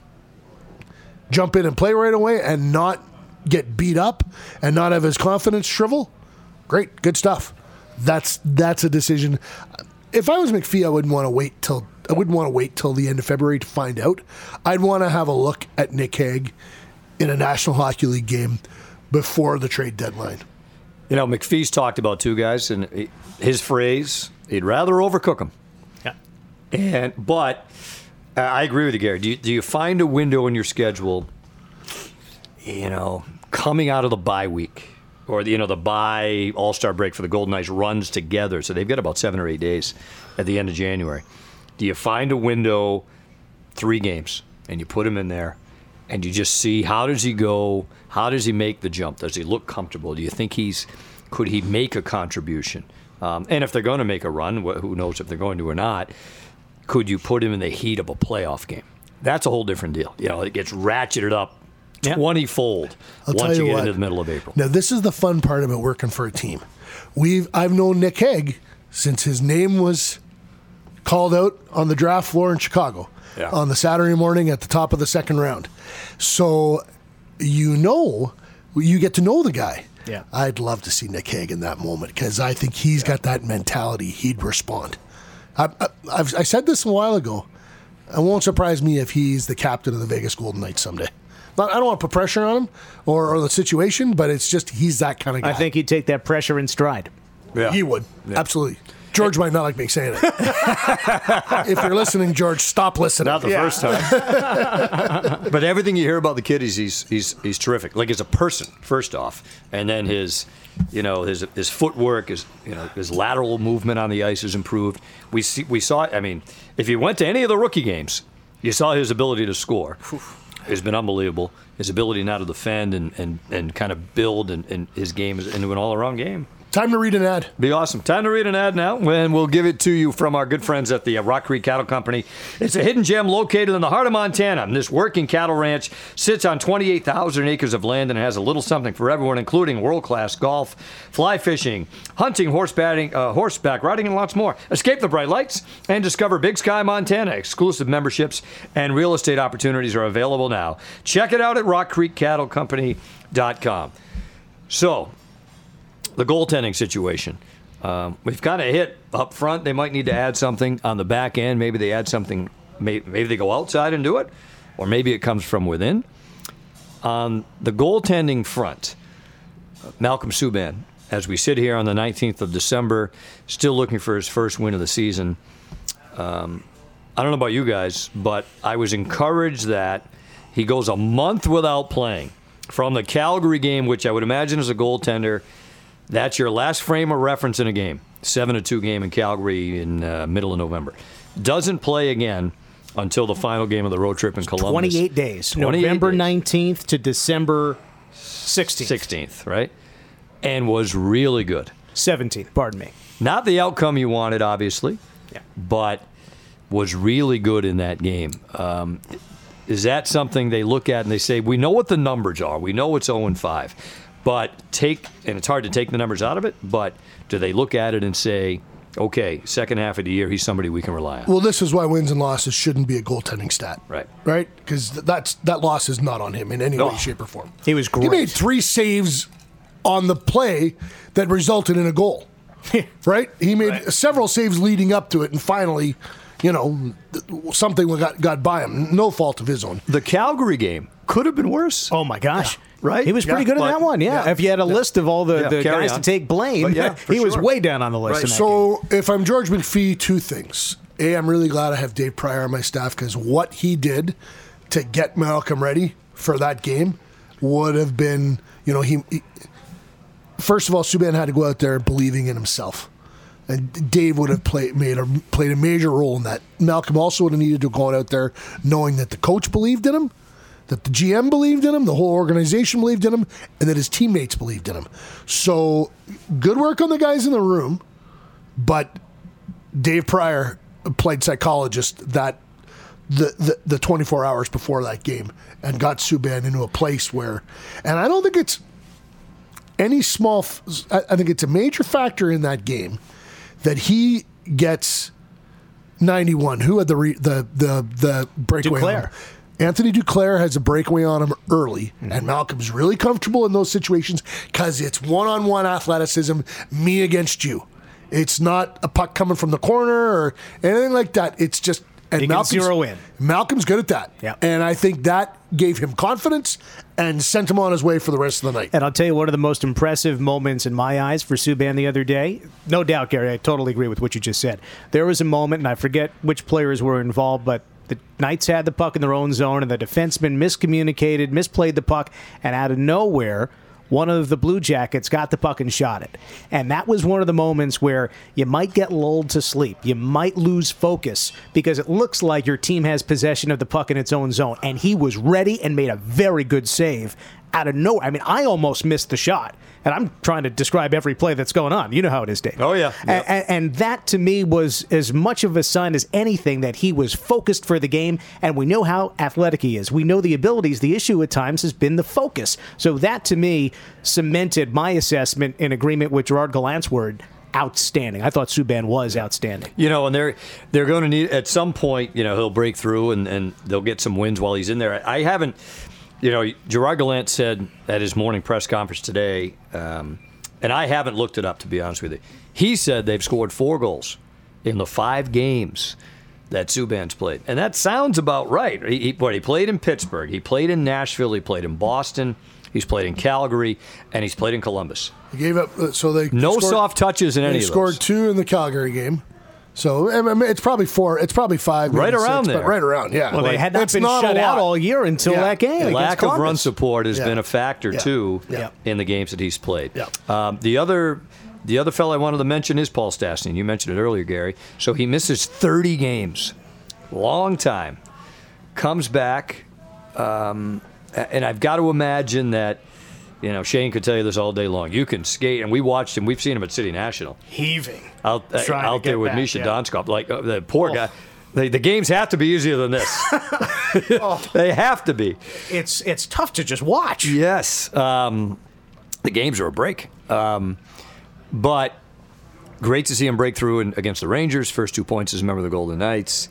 jump in and play right away and not get beat up and not have his confidence shrivel, great, good stuff. That's that's a decision. If I was McPhee, I wouldn't want to wait till I wouldn't want to wait till the end of February to find out. I'd want to have a look at Nick Hague in a National Hockey League game before the trade deadline. You know, McPhee's talked about two guys, and his phrase, he'd rather overcook them. And but uh, I agree with you, Gary. Do you, do you find a window in your schedule? You know, coming out of the bye week, or the, you know the bye All Star break for the Golden Knights runs together, so they've got about seven or eight days at the end of January. Do you find a window, three games, and you put him in there, and you just see how does he go? How does he make the jump? Does he look comfortable? Do you think he's could he make a contribution? Um, and if they're going to make a run, who knows if they're going to or not? Could you put him in the heat of a playoff game? That's a whole different deal. You know, it gets ratcheted up Yeah. twenty fold I'll once tell you you get what. into the middle of April. Now, this is the fun part about working for a team. We've I've known Nick Hague since his name was called out on the draft floor in Chicago Yeah. on the Saturday morning at the top of the second round. So you know, you get to know the guy. Yeah. I'd love to see Nick Hague in that moment because I think he's got that mentality. He'd respond. I, I, I've, I said this a while ago. It won't surprise me if he's the captain of the Vegas Golden Knights someday. Not, I don't want to put pressure on him or, or the situation, but it's just he's that kind of guy. I think he'd take that pressure in stride. Yeah. he would absolutely. George might not like me saying it. if you're listening, George, stop listening. Not the first time. but everything you hear about the kid is he's he's he's terrific. Like as a person, first off, and then his you know his his footwork, his you know his lateral movement on the ice is improved. We see we saw. I mean, if you went to any of the rookie games, you saw his ability to score. Has been unbelievable. His ability now to defend and, and, and kind of build and, and his game is into an all around game. Time to read an ad. Be awesome. Time to read an ad now, and we'll give it to you from our good friends at the uh, Rock Creek Cattle Company. It's a hidden gem located in the heart of Montana. And this working cattle ranch sits on 28,000 acres of land and has a little something for everyone, including world-class golf, fly fishing, hunting, horseback, uh, horseback riding, and lots more. Escape the bright lights and discover Big Sky, Montana. Exclusive memberships and real estate opportunities are available now. Check it out at rockcreekcattlecompany.com. So, the goaltending situation. Um, we've kind of hit up front. They might need to add something on the back end. Maybe they add something. Maybe they go outside and do it, or maybe it comes from within. On the goaltending front, Malcolm Subban, as we sit here on the 19th of December, still looking for his first win of the season. Um, I don't know about you guys, but I was encouraged that he goes a month without playing from the Calgary game, which I would imagine is a goaltender. That's your last frame of reference in a game. 7 to 2 game in Calgary in uh, middle of November. Doesn't play again until the final game of the road trip in Columbus. 28 days. 28 November days. 19th to December 16th. 16th, right? And was really good. 17th, pardon me. Not the outcome you wanted, obviously, Yeah. but was really good in that game. Um, is that something they look at and they say, we know what the numbers are, we know it's 0 and 5, but take, and it's hard to take the numbers out of it, but do they look at it and say, okay, second half of the year, he's somebody we can rely on? Well, this is why wins and losses shouldn't be a goaltending stat. Right. Right? Because that's that loss is not on him in any No. way, shape, or form. He was great. He made three saves on the play that resulted in a goal. right? He made several saves leading up to it, and finally, you know, something got got by him. No fault of his own. The Calgary game could have been worse. Oh my gosh. Right? He was pretty Yeah, good in that one, yeah. yeah, If you had a list of all the, Yeah, the guys on. to take blame, yeah, for he was way down on the list. Right. in that So if I'm George McPhee, two things. A, I'm really glad I have Dave Prior on my staff because what he did to get Malcolm ready for that game would have been, you know, he. he first of all, Subban had to go out there believing in himself. And Dave would have played made a played a major role in that. Malcolm also would have needed to go out there knowing that the coach believed in him, that the GM believed in him, the whole organization believed in him, and that his teammates believed in him. So good work on the guys in the room, but Dave Prior played psychologist that the, the, the 24 hours before that game and got Subban into a place where, and I don't think it's any small, I think it's a major factor in that game that he gets 91. Who had the re, the the the breakaway? Duclair. Anthony Duclair has a breakaway on him early, mm-hmm. and Malcolm's really comfortable in those situations because it's one-on-one athleticism, me against you. It's not a puck coming from the corner or anything like that. It's just and can Malcolm's, zero in. Malcolm's good at that, Yeah. and I think that gave him confidence and sent him on his way for the rest of the night. And I'll tell you one of the most impressive moments in my eyes for Subban the other day. No doubt, Gary, I totally agree with what you just said. There was a moment, and I forget which players were involved, but the Knights had the puck in their own zone, and the defenseman miscommunicated, misplayed the puck, and out of nowhere, one of the Blue Jackets got the puck and shot it. And that was one of the moments where you might get lulled to sleep. You might lose focus because it looks like your team has possession of the puck in its own zone. And he was ready and made a very good save out of nowhere. I mean, I almost missed the shot. And I'm trying to describe every play that's going on. You know how it is, Dave. Oh, yeah. A- a- and, that to me was as much of a sign as anything that he was focused for the game. And we know how athletic he is. We know the abilities. The issue at times has been the focus. So that to me cemented my assessment in agreement with Gerard Gallant's word. Outstanding. I thought Subban was outstanding. You know, and they're they're going to need at some point. You know, he'll break through and, and they'll get some wins while he's in there. I haven't. You know, Gerard Gallant said at his morning press conference today, um, and I haven't looked it up to be honest with you. He said they've scored four goals in the five games that Subban's played, and that sounds about right. He, he, what, he played in Pittsburgh, he played in Nashville, he played in Boston, he's played in Calgary, and he's played in Columbus. He gave up, uh, so they No scored- soft touches in They any of scored those. two in the Calgary game. So I mean, it's probably four. It's probably five. Right around six, there. But right around, yeah. Well, they had not been not shut out all year until Yeah. that game. Lack of run support has Yeah. been a factor Yeah. too Yeah. in the games that he's played. Yeah. Um, the other, the other fellow I wanted to mention is Paul Stastny. You mentioned it earlier, Gary. So he misses 30 games, long time. Comes back, um, and I've got to imagine that. You know, Shane could tell you this all day long. You can skate, and we watched him. We've seen him at City National Heaving. out uh, out there with back, Misha yeah. Donskov. Like uh, the poor guy. They, the games have to be easier than this. they have to be. It's it's tough to just watch. Yes. Um, the games are a break. Um, but great to see him break through in, against the Rangers. First two points as a member of the Golden Knights.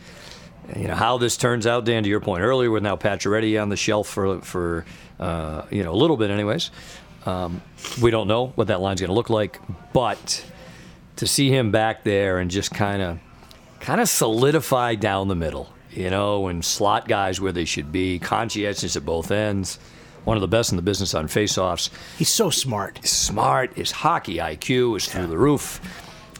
You know how this turns out, Dan. To your point earlier, with now Pacioretty on the shelf for for uh, you know a little bit, anyways. Um, we don't know what that line's going to look like, but to see him back there and just kind of kind of solidify down the middle, you know, and slot guys where they should be, conscientious at both ends. One of the best in the business on faceoffs. He's so smart. He's smart. His hockey IQ is through yeah. the roof.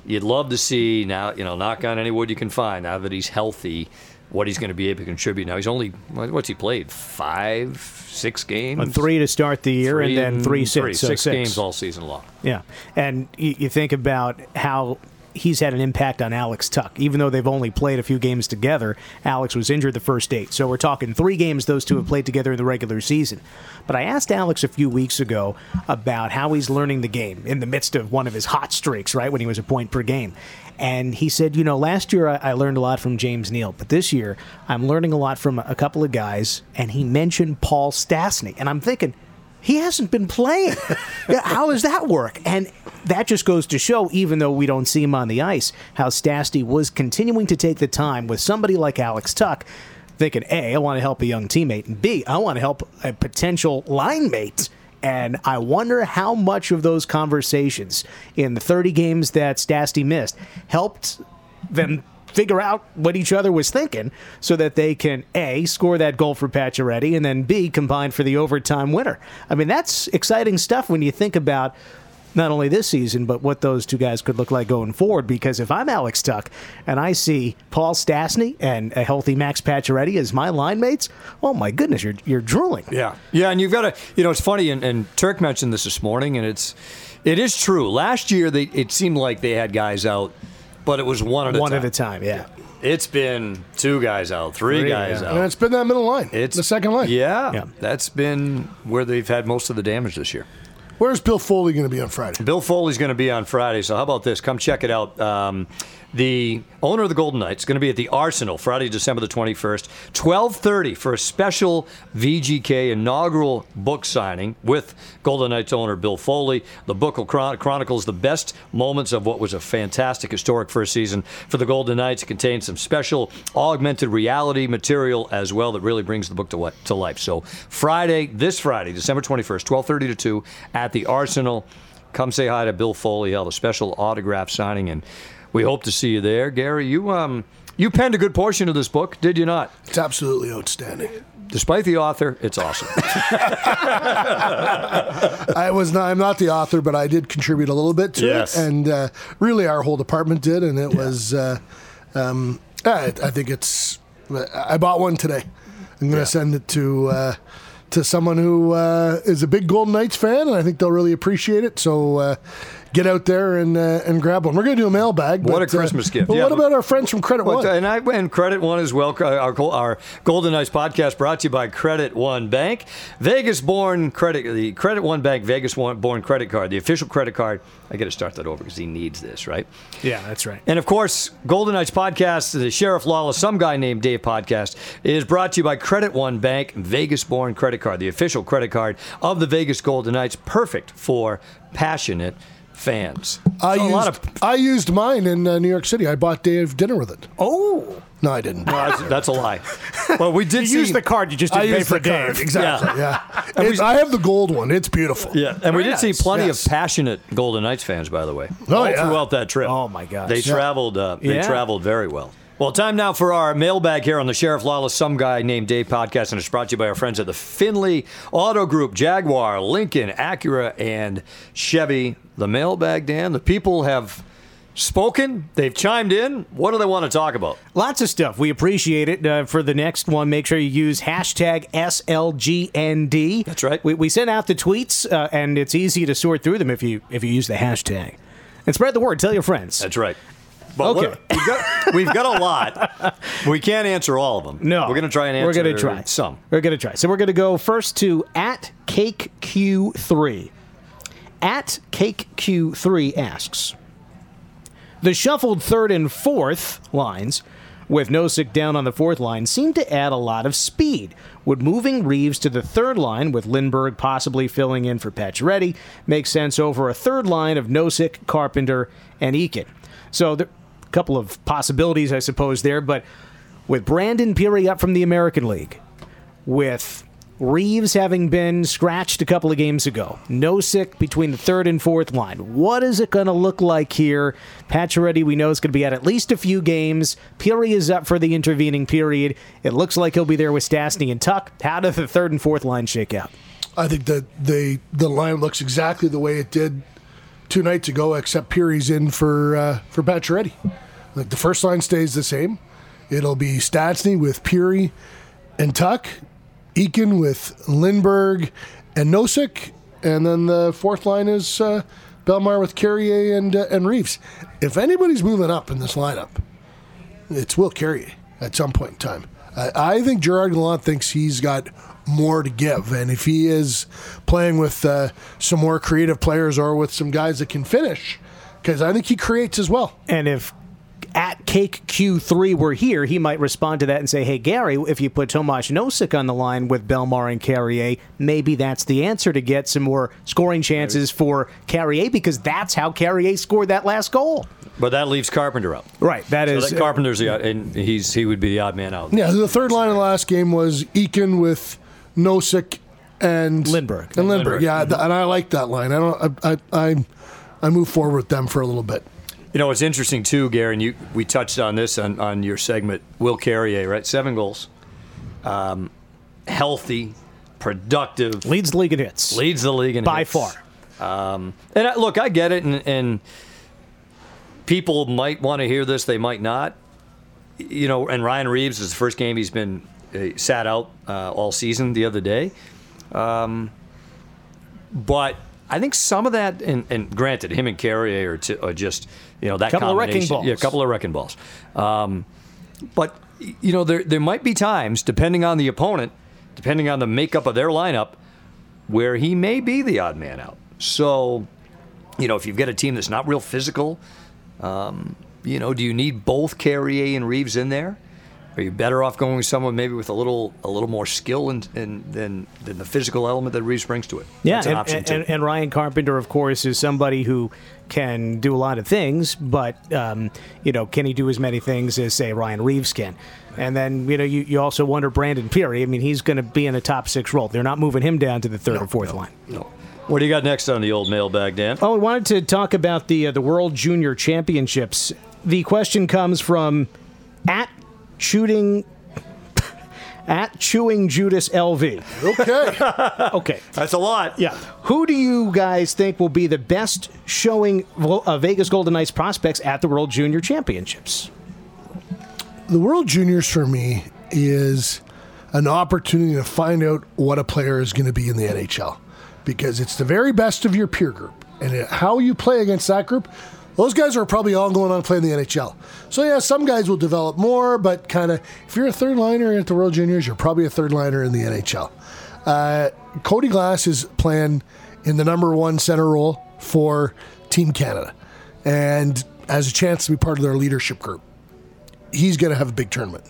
You'd love to see now, you know, knock on any wood you can find now that he's healthy, what he's going to be able to contribute. Now he's only what's he played five, six games, three to start the year, three and then three, six, three, so six, six games all season long. Yeah, and you, you think about how he's had an impact on Alex Tuch. Even though they've only played a few games together, Alex was injured the first eight. So we're talking three games those two have played together in the regular season. But I asked Alex a few weeks ago about how he's learning the game in the midst of one of his hot streaks, right, when he was a point per game. And he said, you know, last year I, I learned a lot from James Neal, but this year I'm learning a lot from a couple of guys. And he mentioned Paul Stastny. And I'm thinking, he hasn't been playing. how does that work? And that just goes to show, even though we don't see him on the ice, how Stastny was continuing to take the time with somebody like Alex Tuch, thinking, A, I want to help a young teammate, and B, I want to help a potential line mate. And I wonder how much of those conversations in the 30 games that Stastny missed helped them figure out what each other was thinking so that they can A, score that goal for Pacioretty, and then B, combine for the overtime winner. I mean, that's exciting stuff when you think about not only this season, but what those two guys could look like going forward. Because if I'm Alex Tuch and I see Paul Stastny and a healthy Max Pacioretty as my line mates, oh my goodness, you're, you're drooling. Yeah. Yeah, and you've got to, you know, it's funny, and, and Turk mentioned this this morning, and it's, it is true. Last year, they, it seemed like they had guys out – but it was one at a one time. at a time. Yeah. It's been two guys out, three, three guys yeah. out. And it's been that middle line. It's the second line. Yeah, yeah, that's been where they've had most of the damage this year. Where's Bill Foley going to be on Friday? Bill Foley's going to be on Friday. So how about this? Come check it out. Um, the owner of the Golden Knights is going to be at the Arsenal Friday, December the 21st, 12:30 for a special VGK inaugural book signing with Golden Knights owner Bill Foley. The book will chron- chronicles the best moments of what was a fantastic historic first season for the Golden Knights. It contains some special augmented reality material as well that really brings the book to, to life. So Friday, this Friday, December 21st, 12:30 to 2 at the Arsenal. Come say hi to Bill Foley. He'll have a special autograph signing and we hope to see you there, Gary. You um, you penned a good portion of this book, did you not? It's absolutely outstanding. Despite the author, it's awesome. I was not. I'm not the author, but I did contribute a little bit to yes. it, and uh, really, our whole department did, and it yeah. was. Uh, um, I, I, think it's. I bought one today. I'm going to yeah. send it to. Uh, to someone who uh, is a big Golden Knights fan, and I think they'll really appreciate it. So uh, get out there and uh, and grab one. We're going to do a mailbag. What but, a uh, Christmas gift! But yeah, what about our friends from Credit One? And I and Credit One as well. Our, our Golden Knights podcast brought to you by Credit One Bank, Vegas-born credit, the Credit One Bank Vegas-born credit card, the official credit card. I got to start that over because he needs this, right? Yeah, that's right. And of course, Golden Knights podcast, the Sheriff Lawless, some guy named Dave podcast, is brought to you by Credit One Bank, Vegas-born credit card, the official credit card of the Vegas Golden Knights, perfect for passionate fans. I, so used, of... I used mine in uh, New York City. I bought Dave dinner with it. Oh. No, I didn't. No, that's, that's, a lie. Well, we did you use the card. You just didn't I pay for Dave. Card. Exactly. Yeah. yeah. We, I have the gold one. It's beautiful. Yeah, and Very we did nice. see plenty yes. of passionate Golden Knights fans, by the way, oh, all yeah. throughout that trip. Oh my gosh. They traveled. Uh, they traveled very well. Well, time now for our mailbag here on the Sheriff Lawless Some Guy Named Dave podcast, and it's brought to you by our friends at the Findlay Auto Group, Jaguar, Lincoln, Acura, and Chevy. The mailbag, Dan, the people have spoken. They've chimed in. What do they want to talk about? Lots of stuff. We appreciate it. Uh, for the next one, make sure you use hashtag SLGND. That's right. We, we send out the tweets, uh, and it's easy to sort through them if you if you use the hashtag. And spread the word. Tell your friends. That's right. But okay. We've got, we've got a lot. We can't answer all of them. No. We're going to try and answer We're going to try. some. We're going to try. So we're going to go first to at CakeQ3. At CakeQ3 asks The shuffled third and fourth lines with Nosek down on the fourth line seem to add a lot of speed. Would moving Reaves to the third line with Lindberg possibly filling in for Pacioretty make sense over a third line of Nosek, Carpenter, and Eakin? So couple of possibilities, I suppose, there. But with Brandon Pirri up from the American League, with Reaves having been scratched a couple of games ago. Nosek between the third and fourth line. What is it going to look like here? Pacioretty, we know, is going to be at at least a few games. Pirri is up for the intervening period. It looks like he'll be there with Stastny and Tuch. How does the third and fourth line shake out? I think that the the line looks exactly the way it did two nights ago, except Pirri's in for uh, for Pacioretty. Like the first line stays the same. It'll be Stastny with Pirri and Tuch, Eakin with Lindberg and Nosek, and then the fourth line is uh, Bellemare with Carrier and uh, and Reaves. If anybody's moving up in this lineup, it's Will Carrier at some point in time. I, I think Gerard Gallant thinks he's got more to give, and if he is playing with uh, some more creative players or with some guys that can finish, because I think he creates as well. And if at Cake Q3 were here, he might respond to that and say, hey, Gary, if you put Tomas Nosek on the line with Bellemare and Carrier, maybe that's the answer to get some more scoring chances for Carrier because that's how Carrier scored that last goal. But that leaves Carpenter out. Right. That so is that Carpenter's the and he's he would be the odd man out. Yeah, the third line of the last game was Eakin with Nosek and Lindberg. And Lindberg, yeah, mm-hmm. and I like that line. I don't. I I I move forward with them for a little bit. You know, it's interesting too, Gary. And you, we touched on this on, on your segment. Will Carrier, right? Seven goals, um, healthy, productive, leads the league in hits, leads the league in by hits. far. Um, and I, look, I get it, and, and people might want to hear this, they might not. You know, and Ryan Reaves is the first game he's been uh, sat out uh, all season the other day. Um, but I think some of that, and, and granted, him and Carrier are, t- are, just you know that couple of wrecking balls. Yeah, a couple of wrecking balls. Um, but you know, there there might be times, depending on the opponent, depending on the makeup of their lineup, where he may be the odd man out. So, you know, if you've got a team that's not real physical, um, you know, do you need both Carrier and Reaves in there? Are you better off going with someone maybe with a little a little more skill and and than than the physical element that Reaves brings to it? Yeah, an and, and, and, Ryan Carpenter, of course, is somebody who can do a lot of things, but um, you know, can he do as many things as say Ryan Reaves can? And then you know, you, you also wonder Brandon Pirri. I mean, he's going to be in a top six role. They're not moving him down to the third no, or fourth no, line. No. What do you got next on the old mailbag, Dan? Oh, we wanted to talk about the uh, the World Junior Championships. The question comes from at shooting at chewing Judas LV. Okay. okay. That's a lot. Yeah. Who do you guys think will be the best showing uh, Vegas Golden Knights prospects at the World Junior Championships? The World Juniors for me is an opportunity to find out what a player is going to be in the NHL because it's the very best of your peer group. And how you play against that group, those guys are probably all going on to play in the NHL. So, yeah, some guys will develop more, but kind of if you're a third liner at the World Juniors, you're probably a third liner in the NHL. Uh, Cody Glass is playing in the number one center role for Team Canada and has a chance to be part of their leadership group. He's going to have a big tournament.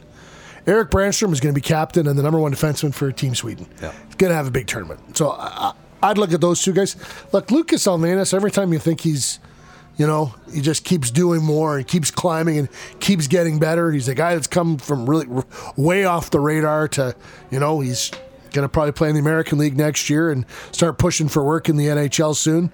Erik Brannstrom is going to be captain and the number one defenseman for Team Sweden. Yeah. He's going to have a big tournament. So I, I'd look at those two guys. Look, Lucas Elvenes, every time you think he's, you know, he just keeps doing more and keeps climbing and keeps getting better. He's a guy that's come from really way off the radar to, you know, he's going to probably play in the American League next year and start pushing for work in the NHL soon.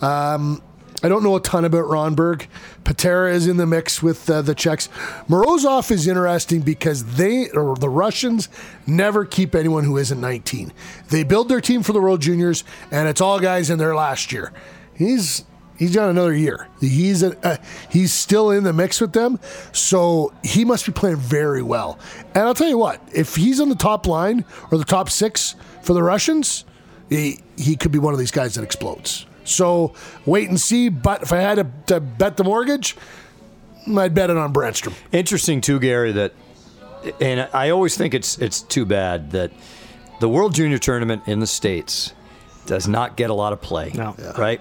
Um, I don't know a ton about Rondbjerg. Patera is in the mix with uh, the Czechs. Morozov is interesting because they, or the Russians, never keep anyone who isn't 19. They build their team for the World Juniors, and it's all guys in their last year. He's he's got another year. He's a, uh, he's still in the mix with them, so he must be playing very well. And I'll tell you what, if he's on the top line or the top six for the Russians, he he could be one of these guys that explodes. So wait and see. But if I had to, to bet the mortgage, I'd bet it on Brannstrom. Interesting too, Gary. That, and I always think it's it's too bad that the World Junior Tournament in the states does not get a lot of play. No. Yeah. Right.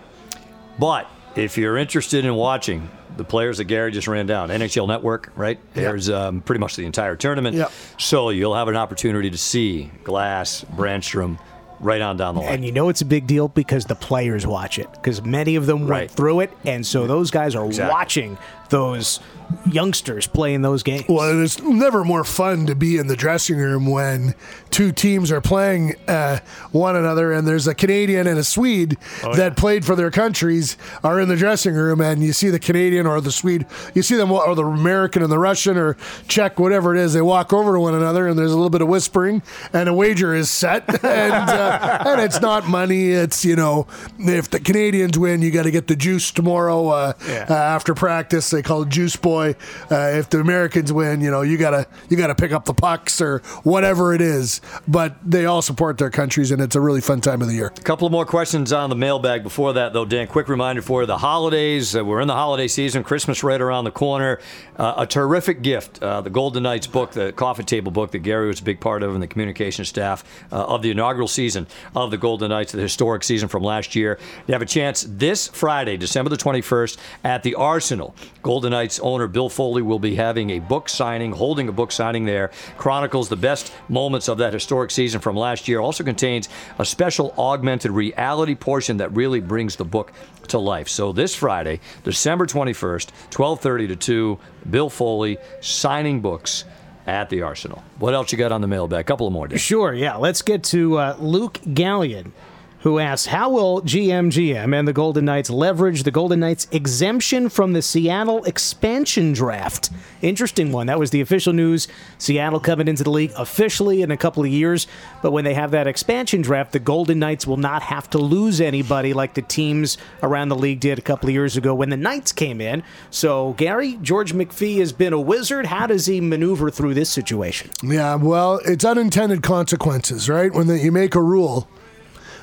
But if you're interested in watching the players that Gary just ran down, NHL Network, right? There's um, pretty much the entire tournament. Yep. So you'll have an opportunity to see Glass, Brannstrom, right on down the line. And you know it's a big deal because the players watch it because many of them Right. went through it, and so those guys are Exactly. watching those youngsters playing those games. Well, it's never more fun to be in the dressing room when two teams are playing uh, one another, and there's a Canadian and a Swede oh, that yeah. played for their countries are in the dressing room, and you see the Canadian or the Swede, you see them or the American and the Russian or Czech, whatever it is, they walk over to one another, and there's a little bit of whispering, and a wager is set, and uh, and it's not money, it's you know if the Canadians win, you got to get the juice tomorrow uh, yeah. Uh, after practice. They call juice boy. Uh, if the Americans win, you know you gotta you gotta pick up the pucks or whatever it is but they all support their countries, and it's a really fun time of the year. A couple of more questions on the mailbag before that, though, Dan. Quick reminder for the holidays. Uh, we're in the holiday season, Christmas right around the corner. Uh, a terrific gift, uh, the Golden Knights book, the coffee table book that Gary was a big part of, and the communication staff uh, of the inaugural season of the Golden Knights, the historic season from last year. You have a chance this Friday, December the 21st, at the Arsenal. Golden Knights owner Bill Foley will be having a book signing, holding a book signing there, chronicles the best moments of that historic season from last year. Also contains a special augmented reality portion that really brings the book to life. So this Friday, December 21st, 12:30 to 2, Bill Foley signing books at the Arsenal. What else you got on the mailbag? A couple of more. Days. Sure, yeah. Let's get to uh, Luke Gallion who asks How will GMGM and the Golden Knights leverage the Golden Knights' exemption from the Seattle expansion draft? Interesting one. That was the official news. Seattle coming into the league officially in a couple of years. But when they have that expansion draft, the Golden Knights will not have to lose anybody like the teams around the league did a couple of years ago when the Knights came in. So, Gary, George McPhee has been a wizard. How does he maneuver through this situation? Yeah, well, it's unintended consequences, right? When the, you make a rule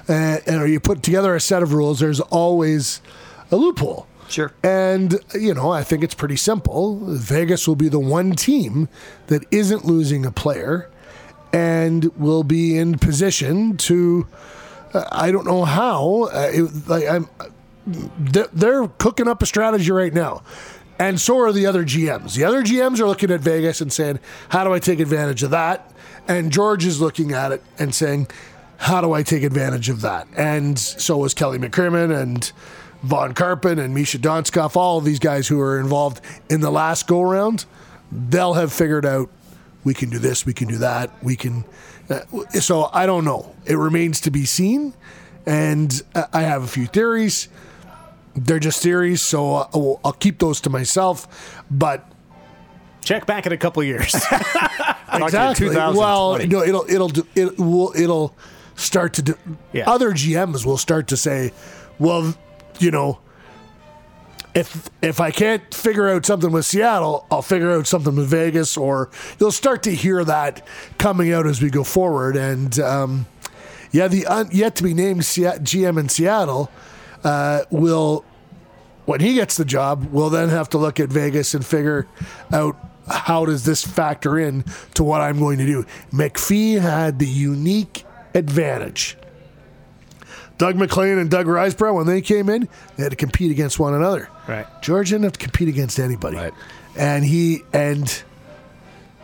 and, and you put together a set of rules, there's always a loophole. Sure. And, you know, I think it's pretty simple. Vegas will be the one team that isn't losing a player and will be in position to, uh, I don't know how, uh, it, like, I'm, they're, they're cooking up a strategy right now. And so are the other GMs. The other GMs are looking at Vegas and saying, how do I take advantage of that? And George is looking at it and saying, how do I take advantage of that? And so was Kelly McCrimmon and Vaughn Karpan and Misha Donskov, all of these guys who are involved in the last go round, they'll have figured out we can do this, we can do that, we can. Uh, so I don't know. It remains to be seen. And I have a few theories. They're just theories, so I'll, I'll keep those to myself. But check back in a couple years. exactly. Well, no, it'll it'll do, it will it'll start to do, yeah. other GMs will start to say, well, you know, if if I can't figure out something with Seattle, I'll figure out something with Vegas, or you'll start to hear that coming out as we go forward. And um, yeah, the un, yet to be named GM in Seattle uh, will, when he gets the job, will then have to look at Vegas and figure out how does this factor in to what I'm going to do. McPhee had the unique advantage. Doug MacLean and Doug Risebrough, when they came in, they had to compete against one another. Right. George didn't have to compete against anybody. Right. And he and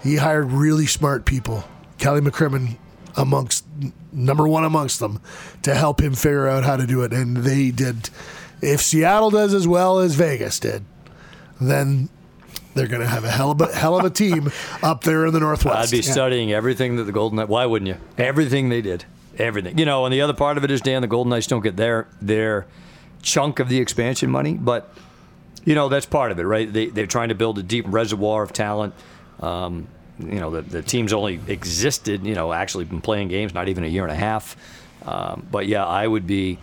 he hired really smart people. Kelly McCrimmon amongst number one amongst them to help him figure out how to do it. And they did if Seattle does as well as Vegas did, then they're going to have a hell of a hell of a team up there in the Northwest. I'd be yeah. studying everything that the Golden Knights. Why wouldn't you? Everything they did, everything. You know, and the other part of it is Dan. The Golden Knights don't get their their chunk of the expansion money, but you know that's part of it, right? They they're trying to build a deep reservoir of talent. Um, you know, the the team's only existed, you know, actually been playing games not even a year and a half. Um, but yeah, I would be.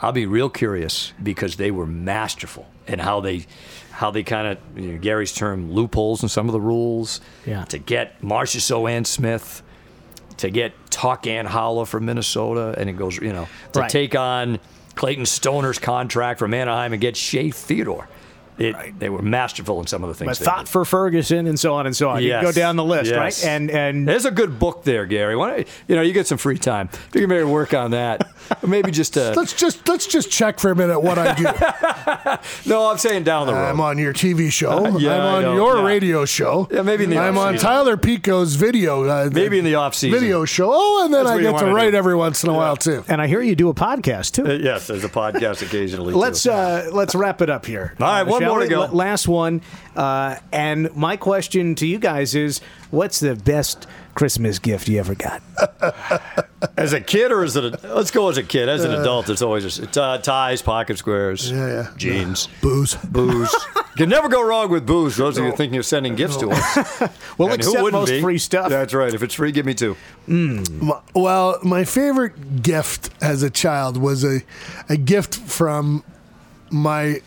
I'll be real curious because they were masterful in how they how they kind of you know, Gary's term loopholes in some of the rules. Yeah. To get Marchessault and Smith, to get Tuch and Haula from Minnesota, and it goes you know to right. take on Clayton Stoner's contract from Anaheim and get Shea Theodore. It, right. They were masterful in some of the things. But thought did. for Ferguson and so on and so on. Yes. You go down the list, yes. right? And and there's a good book there, Gary. Why you know you get some free time. You can maybe work on that. maybe just uh, let's just let's just check for a minute what I do. no, I'm saying down the road. I'm on your TV show. Uh, yeah, I'm on your yeah. radio show. Yeah, maybe in the I'm on Tyler Pico's video. Uh, maybe in the off season video show. Oh, and then That's I get to write do. every once in a yeah. while too. And I hear you do a podcast too. Uh, yes, there's a podcast occasionally. let's uh, let's wrap it up here. All right, one more to go. Last one. Uh, and my question to you guys is what's the best Christmas gift you ever got? As a kid or as an let's go as a kid. As an adult, it's always just uh, ties, pocket squares, Yeah, yeah. jeans, Booze. booze. you can never go wrong with booze. Those of you thinking of sending gifts to us. We'll And who accept most be? free stuff. That's right. If it's free, give me two. Well, my favorite gift as a child was a, a gift from my.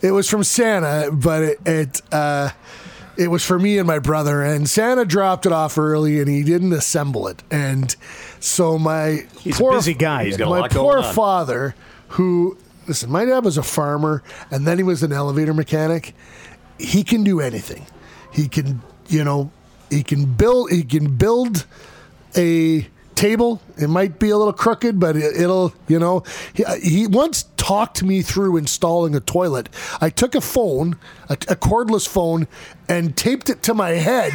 It was from Santa, but it it, uh, it was for me and my brother. And Santa dropped it off early, and he didn't assemble it. And so my He's a busy guy. He's got a my lot going poor on. father, who listen, my dad was a farmer, and then he was an elevator mechanic. He can do anything. He can, you know, he can build. He can build a table. It might be a little crooked, but it, it'll, you know, he, he once talked me through installing a toilet. I took a phone, a, a cordless phone, and taped it to my head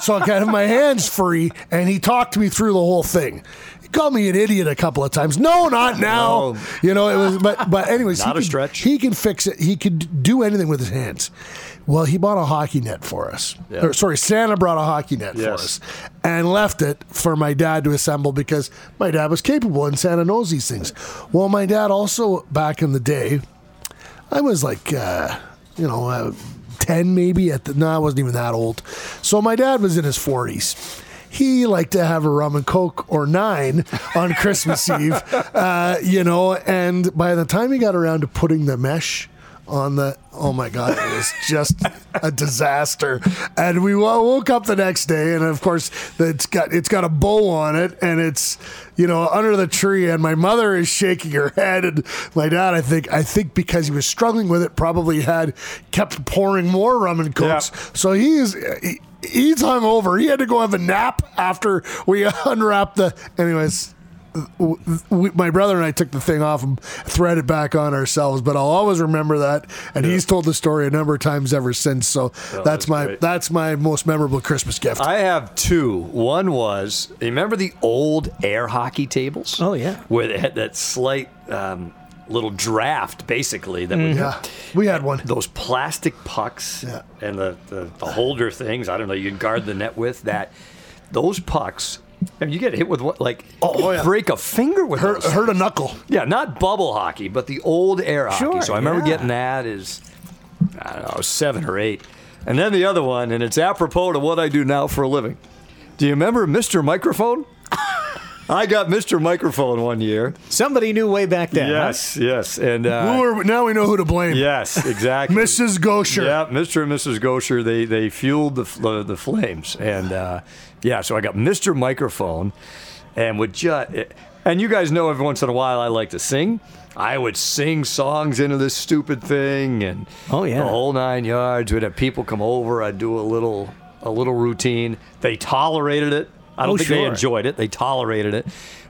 so I could have my hands free, and he talked me through the whole thing. He called me an idiot a couple of times. No, not now. No. You know, it was, but but anyways, Not he a could- stretch. He can fix it. He could do anything with his hands. Well, he bought a hockey net for us. Yeah. Or, sorry, Santa brought a hockey net for us and left it for my dad to assemble because my dad was capable and Santa knows these things. Well, my dad also back in the day, I was like, uh, you know, uh, ten maybe at the. No, I wasn't even that old. So my dad was in his forties. He liked to have a rum and coke or nine on Christmas Eve, uh, you know. And by the time he got around to putting the mesh on the, oh my god, it was just a disaster. And we woke up the next day, and of course, it's got it's got a bow on it, and it's you know under the tree. And my mother is shaking her head, and my dad, I think, I think because he was struggling with it, probably had kept pouring more rum and cokes. Yeah. So he's. He, He's hung over. He had to go have a nap after we unwrapped the. Anyways, w- w- my brother and I took the thing off and threaded it back on ourselves. But I'll always remember that, and he's told the story a number of times ever since. So that's that's my great. that's my most memorable Christmas gift. I have two. One was, you remember the old air hockey tables? Oh, yeah. Where they had that slight um, little draft, basically, that would mhm. yeah, we had one. those plastic pucks Yeah. and the, the, the holder things. I don't know. You can guard the net with that. Those pucks. And you get hit with what, like, oh, oh, yeah. break a finger with Hurt, those. hurt a knuckle. Yeah, not bubble hockey, but the old air hockey. So I remember yeah. getting that as I don't know, seven or eight. And then the other one, and it's apropos to what I do now for a living. Do you remember Mr. Microphone? I got Mr. Microphone one year. Somebody knew way back then. huh? Yes, yes, and uh, Who are- now we know who to blame. yes, exactly. Mrs. Goucher. Yeah, Mr. and Mrs. Goucher, they they fueled the the, the flames, and uh, yeah, so I got Mr. Microphone, and would just and you guys know every once in a while I like to sing. I would sing songs into this stupid thing, and Oh, yeah. the whole nine yards. We'd have people come over. I'd do a little a little routine. They tolerated it. I don't Oh, think they enjoyed it. They tolerated it,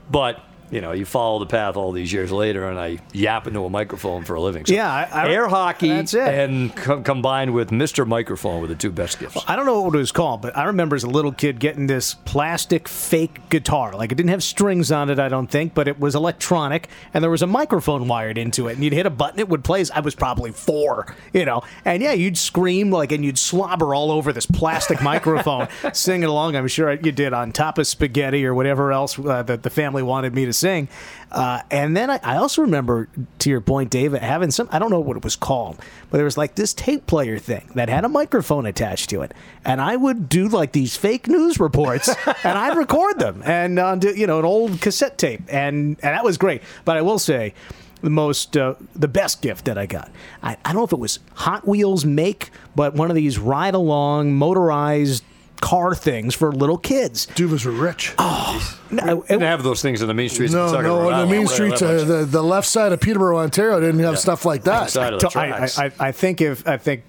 but. You know, you follow the path all these years later, and I yap into a microphone for a living. So Yeah, I- I- air hockey that's it. and co- combined with Mr. Microphone were the two best gifts. I don't know what it was called, but I remember as a little kid getting this plastic fake guitar. Like it didn't have strings on it, I don't think, but it was electronic, and there was a microphone wired into it. And you'd hit a button, it would play. I was probably four, you know, and yeah, you'd scream like, and you'd slobber all over this plastic microphone, singing along. I'm sure you did on top of spaghetti or whatever else uh, that the family wanted me to sing. Uh, and then I, I also remember, to your point, David, having some, I don't know what it was called, but there was like this tape player thing that had a microphone attached to it. And I would do like these fake news reports and I'd record them and on, you know, an old cassette tape. And, and that was great. But I will say, the most, uh, the best gift that I got. I, I don't know if it was Hot Wheels make, but one of these ride along motorized car things for little kids. D'Uvas were rich. No, Didn't have those things in the main streets. no, of no, where I the live. main streets, uh, the, the left side of Peterborough, Ontario didn't have stuff like that. Side of the I, I. I, I think if I think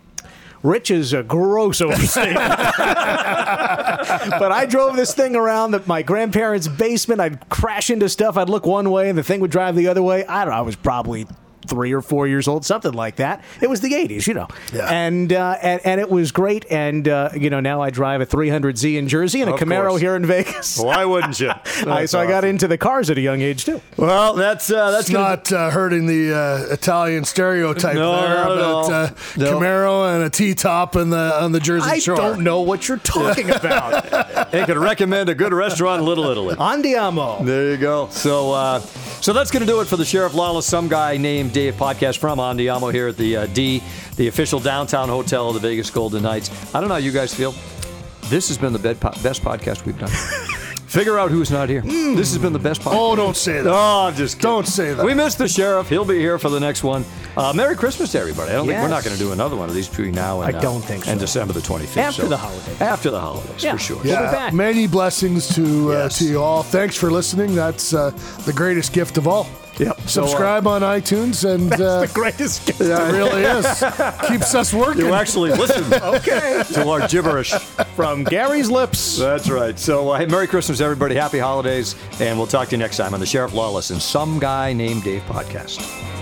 Rich is a gross overstatement. but I drove this thing around the, my grandparents' basement. I'd crash into stuff. I'd look one way, and the thing would drive the other way. I don't know. I was probably three or four years old, something like that. It was the 80s, you know. Yeah. And, uh, and and it was great. And, uh, you know, now I drive a 300Z in Jersey and a Of Camaro course. here in Vegas. Why wouldn't you? I, so I got into the cars at a young age, too. Well, that's uh, that's It's gonna- not uh, hurting the uh, Italian stereotype No, there not about all. uh, No. Camaro and a T-top on the on the Jersey I Shore. don't know what you're talking about. They could recommend a good restaurant in Little Italy. Andiamo. There you go. So, uh, so that's going to do it for the Sheriff Lawless, some guy named Dave podcast from Andiamo here at the uh, D, the official downtown hotel of the Vegas Golden Knights. I don't know how you guys feel. This has been the best podcast we've done. Figure out who's not here. This has been the best podcast. Oh, don't say that. Oh, I'm just kidding. Don't say that. We missed the sheriff. He'll be here for the next one. Uh, Merry Christmas to everybody. I don't think we're not going to do another one of these between now and I uh, don't think so. and December the 25th. After So- the holidays. After the holidays, Yeah. for sure. We'll be back. many blessings to uh, Yes. to you all. Thanks for listening. That's uh, the greatest gift of all. Yep. So, uh, Subscribe on iTunes, and uh, The greatest gift. it really is keeps us working. You actually listen Okay. to our gibberish. From Gary's lips. That's right. So, uh, hey, Merry Christmas, everybody. Happy holidays. And we'll talk to you next time on the Sheriff Lawless and Some Guy Named Dave podcast.